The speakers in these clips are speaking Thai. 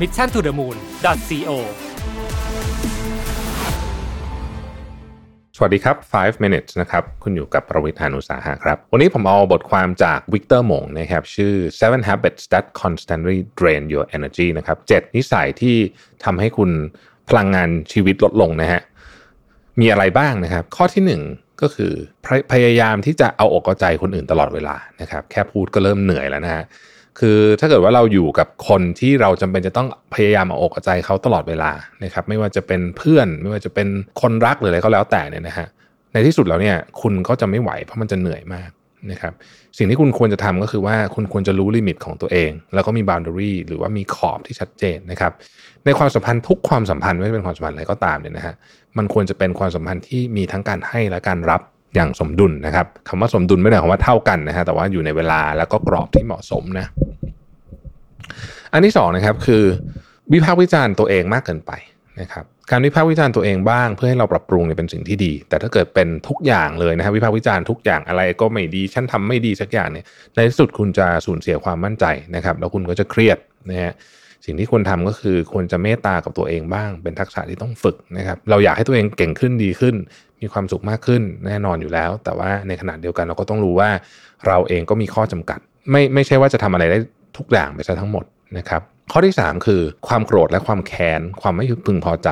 mission to the moon co สวัสดีครับ 5 minutes นะครับ คุณอยู่กับประวิทยานุสาหะครับ วันนี้ผมเอาบทความจากวิกเตอร์มงนะครับ ชื่อ seven habits that constantly drain your energy นะครับ7นิสัยที่ทำให้คุณพลังงานชีวิตลดลงนะฮะ มีอะไรบ้างนะครับ ข้อที่ 1 ก็คือพยพยายามที่จะเอาอกเอาใจคนอื่นตลอดเวลานะครับ แค่พูดก็เริ่มเหนื่อยแล้วนะฮะ คือถ้าเกิดว่าเราอยู่กับคนที่เราจำเป็นจะต้องพยายามเอาอกเอาใจเขาตลอดเวลานะครับไม่ว่าจะเป็นเพื่อน ไม่ว่าจะเป็นคนรักหรืออะไรก็แล้วแต่เนี่ยนะฮะในที่สุดแล้วเนี่ยคุณก็จะไม่ไหวเพราะมันจะเหนื่อยมากนะครับสิ่งที่คุณควรจะทำก็คือว่าคุณควรจะรู้ลิมิตของตัวเอง แล้วก็มี boundary หรือว่ามีขอบที่ชัดเจนนะครับในความสัมพันธ์ทุกความสัมพันธ์ไม่ว่าจะเป็นความสัมพันธ์อะไรก็ตามเนี่ยนะฮะมันควรจะเป็นความสัมพันธ์ที่มีทั้งการให้และการรับอย่างสมดุลนะครับคำว่าสมดุลไม่ได้หมายความว่าเท่ากันนะฮะแต่ว่าอยู่ในเวลาแล้วก็กรอบที่เหมาะสมนะ อันที่สองนะครับคือวิพากษ์วิจารณ์ตัวเองมากเกินไปนะครับการวิพากษ์วิจารณ์ตัวเองบ้าง เพื่อให้เราปรับปรุงเนี่ยเป็นสิ่งที่ดี แต่ถ้าเกิดเป็นทุกอย่างเลยนะครับวิพากษ์วิจารณ์ทุกอย่างอะไรก็ไม่ดีฉันทำไม่ดีสักอย่างเนี่ยในที่สุดคุณจะสูญเสียความมั่นใจนะครับ แล้วคุณก็จะเครียดนะฮะสิ่งที่ควรทำก็คือควรจะเมตตากับตัวเองบ้าง เป็นทักษะที่ต้องฝึกนะครับ เราอยากให้ตัวเองเก่งขึ้นดีขึ้น มีความสุขมากขึ้นแน่นอนอยู่แล้ว แต่ว่าในขณะเดียวกันเราก็ต้องรู้ว่าเราเองก็มีข้อจำกัด ไม่ไม่ใช่ว่าจะทำอะไรได้ ทุกอย่างไปซะทั้งหมดนะครับข้อที่ 3 คือความโกรธและความแค้นความไม่พึงพอใจ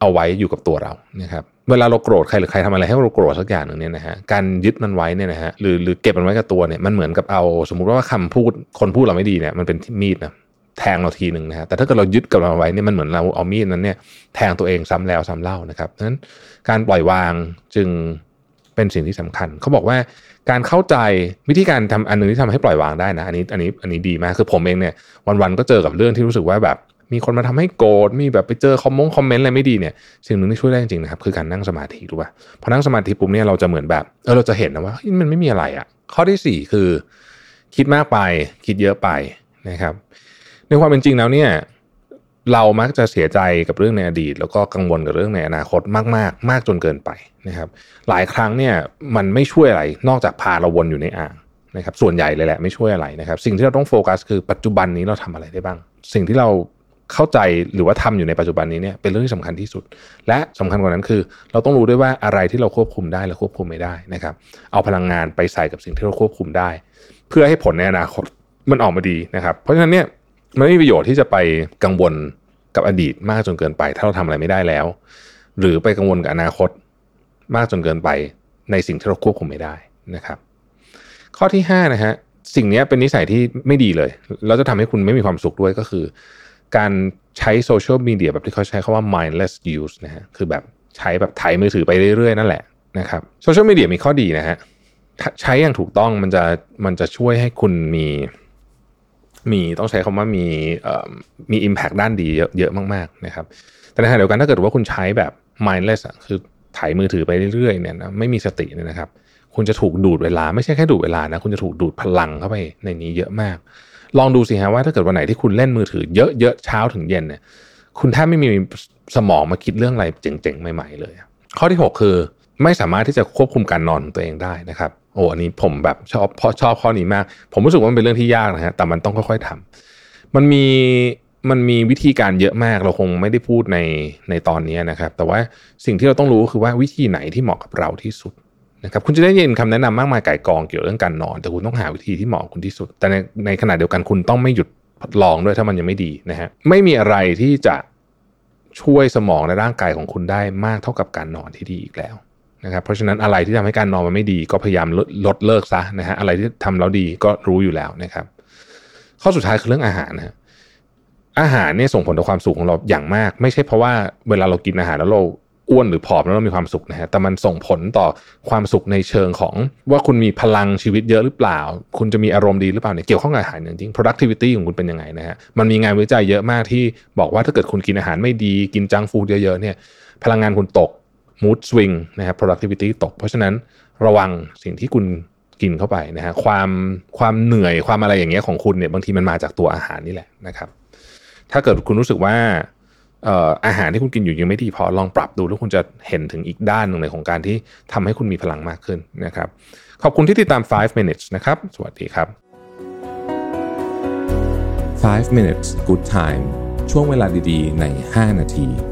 เอาไว้อยู่กับตัวเรานะครับเวลาเราโกรธใครหรือใครทำอะไรให้เราโกรธสักอย่างหนึ่งเนี่ยนะฮะการยึดมันไว้เนี่ยนะฮะหรือหรือเก็บมันไว้กับตัวเนี่ยมันเหมือนกับเอา สมมุติว่าคำพูดคนพูดเราไม่ดีเนี่ยมันเป็นมีดนะแทงเราทีหนึ่งนะฮะแต่ถ้าเกิดเรายึดกับมันไว้เนี่ยมันเหมือนเราเอามีดนั้นเนี่ยแทงตัวเองซ้ำแล้วซ้ำเล่านะครับดังนั้นการปล่อยวางจึง เป็นสิ่งที่สำคัญ เขาบอกว่าการเข้าใจวิธีการทำอันนึงที่ทำให้ปล่อยวางได้นะอันนี้อันนี้อันนี้ดีมากคือผมเองเนี่ยวันๆก็เจอกับเรื่องที่รู้สึกว่าแบบมีคนมาทำให้โกรธ มีแบบไปเจอคอมมงคอมเมนต์อะไรไม่ดีเนี่ย สิ่งหนึ่งที่ช่วยได้จริงๆนะครับ คือการนั่งสมาธิรู้ป่ะ พอนั่งสมาธิปุ๊บเนี่ยเราจะเหมือนแบบ เออเราจะเห็นนะว่ามันไม่มีอะไรอะ่ะ ข้อที่สี่คือ คิดมากไป คิดเยอะไปนะครับ ในความเป็นจริงแล้วเนี่ย เรามักจะเสียใจกับเรื่องในอดีต แล้วก็กังวลกับเรื่องในอนาคตมาก ๆ มากจนเกินไปนะครับ หลายครั้งเนี่ยมันไม่ช่วยอะไรนอกจากพาเราวนอยู่ในอ่างนะครับ ส่วนใหญ่เลยแหละไม่ช่วยอะไรนะครับ สิ่งที่เราต้องโฟกัสคือปัจจุบันนี้เราทำอะไรได้บ้าง สิ่งที่เราเข้าใจหรือว่าทำอยู่ในปัจจุบันนี้เนี่ยเป็นเรื่องที่สำคัญที่สุด และสำคัญกว่านั้นคือ เราต้องรู้ด้วยว่าอะไรที่เราควบคุมได้และควบคุมไม่ได้นะครับ เอาพลังงานไปใส่กับสิ่งที่เราควบคุมได้ เพื่อให้ผลในอนาคตมันออกมาดีนะครับ เพราะฉะนั้นเนี่ย มันไม่มีประโยชน์ที่จะไปกังวลกับอดีตมากจนเกินไป ถ้าเราทำอะไรไม่ได้แล้ว หรือไปกังวลกับอนาคตมากจนเกินไปในสิ่งที่เราควบคุมไม่ได้นะครับ ข้อที่5นะฮะสิ่งนี้เป็นนิสัยที่ไม่ดีเลยแล้วจะทำให้คุณไม่มีความสุขด้วยก็คือ การใช้โซเชียลมีเดียแบบที่เขาใช้คาว่า mindless use นะฮะคือแบบใช้แบบถ่ายมือถือไปเรื่อยๆ นั่นแหละนะครับโซเชียลมีเดียมีข้อดีนะฮะใช้อย่างถูกต้องมันจะมันจะช่วยให้คุณมี มีต้องใช้คำว่ามีมี impact ด้านดีเยอะมากๆนะครับแต่ในขณะเดียวกันถ้าเกิดว่าคุณใช้แบบ mindless คือถ่ายมือถือไปเรื่อยๆเนี่ยนะไม่มีสติเนี่ยนะครับ คุณจะถูกดูดเวลาไม่ใช่แค่ดูดเวลานะ คุณจะถูกดูดพลังเข้าไปในนี้เยอะมาก ลองดูสิฮะว่าถ้าเกิดวันไหนที่คุณเล่นมือถือเยอะๆเช้าถึงเย็นเนี่ยคุณแทบไม่มีสมองมาคิดเรื่องอะไรเจ๋งๆ ใหม่ ๆ เลย ข้อที่ 6 คือ ไม่สามารถที่จะควบคุมการนอนของตัวเองได้นะครับโอ้อันนี้ผมแบบชอบพอชอบข้อนี้มาก ผมรู้สึกว่ามันเป็นเรื่องที่ยากนะฮะแต่มันต้องค่อยๆทำมันมีมันมีวิธีการเยอะมากเราคงไม่ได้พูดในในตอนนี้นะครับ แต่ว่าสิ่งที่เราต้องรู้คือว่าวิธีไหนที่เหมาะกับเราที่สุดนะครับคุณจะได้ยินคำแนะนำมากมายไก่กองเกี่ยวเรื่องการนอน แต่คุณต้องหาวิธีที่เหมาะคุณที่สุด แต่ในในขณะเดียวกันคุณต้องไม่หยุดลองด้วยถ้ามันยังไม่ดีนะฮะไม่มีอะไรที่จะช่วยสมองและร่างกายของคุณได้มากเท่ากับการนอนที่ดีอีกแล้ว นะครับเพราะฉะนั้นอะไรที่ทำให้การนอนมันไม่ดี ก็พยายามลดลดเลิกซะนะฮะอะไรที่ทำแล้วดีก็รู้อยู่แล้วนะครับ ข้อสุดท้ายคือเรื่องอาหารนะฮะอาหารเนี่ยส่งผลต่อความสุขของเราอย่างมาก ไม่ใช่เพราะว่าเวลาเรากินอาหารแล้วเราอ้วนหรือผอมแล้วเรามีความสุขนะฮะแต่มันส่งผลต่อความสุขในเชิงของว่าคุณมีพลังชีวิตเยอะหรือเปล่า คุณจะมีอารมณ์ดีหรือเปล่าเนี่ยเกี่ยวข้องกับอาหารจริง productivity ของคุณเป็นยังไงนะฮะมันมีงานวิจัยเยอะมากที่บอกว่าถ้าเกิดคุณกินอาหารไม่ดี กินจังฟูดเยอะๆเนี่ยพลังงานคุณตก mood swing นะครับ productivity ตก เพราะฉะนั้นระวังสิ่งที่คุณกินเข้าไปนะฮะความความเหนื่อยความอะไรอย่างเงี้ยของคุณเนี่ยบางทีมันมาจากตัวอาหารนี่แหละนะครับ ถ้าเกิดคุณรู้สึกว่าอาหารที่คุณกินอยู่ยังไม่ดีพอลองปรับดูแล้วคุณจะเห็นถึงอีกด้านหนึ่งเลยของการที่ทำให้คุณมีพลังมากขึ้นนะครับ ขอบคุณที่ติดตาม 5 minutes นะครับ สวัสดีครับ 5 minutes good time ช่วงเวลาดีๆ ใน 5 นาที